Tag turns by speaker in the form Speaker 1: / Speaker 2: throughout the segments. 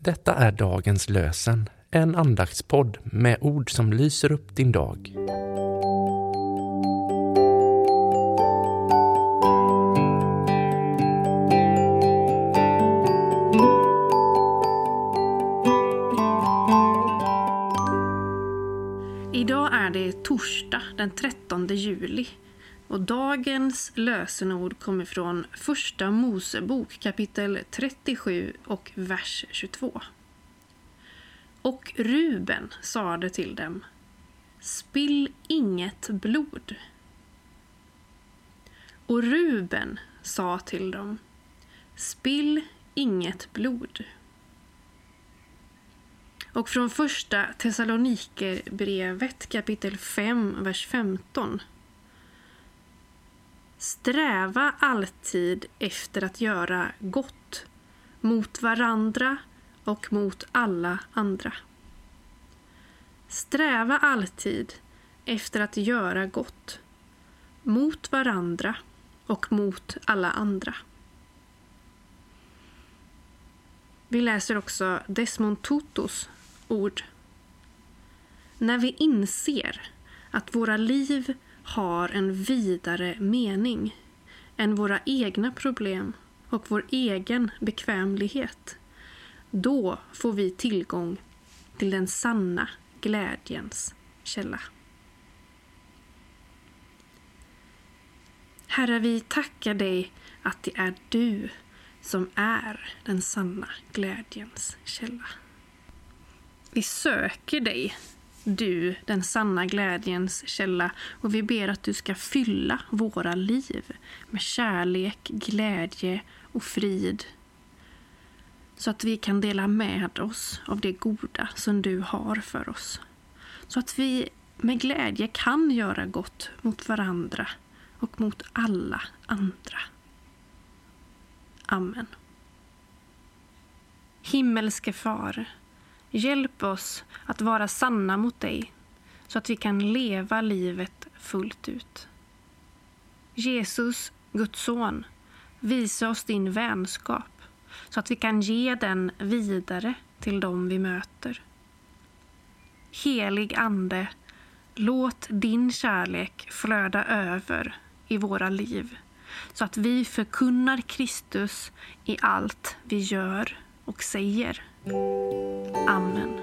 Speaker 1: Detta är dagens lösen, en andaktspodd med ord som lyser upp din dag.
Speaker 2: Idag är det torsdag den 13 juli och dagens lösenord kommer från Första Mosebok kapitel 37 och vers 22. Och Ruben sade till dem Spill inget blod. Och Ruben sa till dem Spill inget blod. Och från första Thessalonikerbrevet kapitel 5, vers 15. Sträva alltid efter att göra gott mot varandra och mot alla andra. Sträva alltid efter att göra gott mot varandra och mot alla andra. Vi läser också Desmond Tutus ord. När vi inser att våra liv har en vidare mening än våra egna problem och vår egen bekvämlighet, då får vi tillgång till den sanna glädjens källa. Herre, vi tackar dig att det är du som är den sanna glädjens källa. Vi söker dig, du, den sanna glädjens källa, och vi ber att du ska fylla våra liv med kärlek, glädje och frid så att vi kan dela med oss av det goda som du har för oss. Så att vi med glädje kan göra gott mot varandra och mot alla andra. Amen. Himmelske Far, hjälp oss att vara sanna mot dig så att vi kan leva livet fullt ut. Jesus, Guds son, visa oss din vänskap så att vi kan ge den vidare till dem vi möter. Helig Ande, låt din kärlek flöda över i våra liv så att vi förkunnar Kristus i allt vi gör och säger. Amen.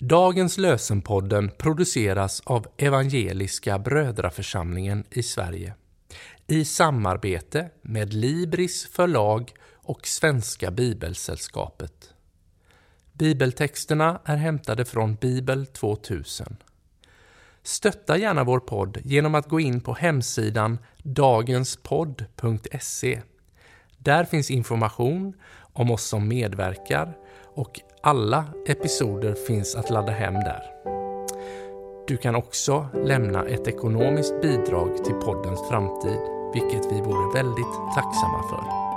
Speaker 1: Dagens lösenpodden produceras av Evangeliska Brödraförsamlingen i Sverige i samarbete med Libris förlag och Svenska Bibelsällskapet. Bibeltexterna är hämtade från Bibel 2000. Stötta gärna vår podd genom att gå in på hemsidan dagenspodd.se. Där finns information om oss som medverkar och alla episoder finns att ladda hem där. Du kan också lämna ett ekonomiskt bidrag till poddens framtid, vilket vi vore väldigt tacksamma för.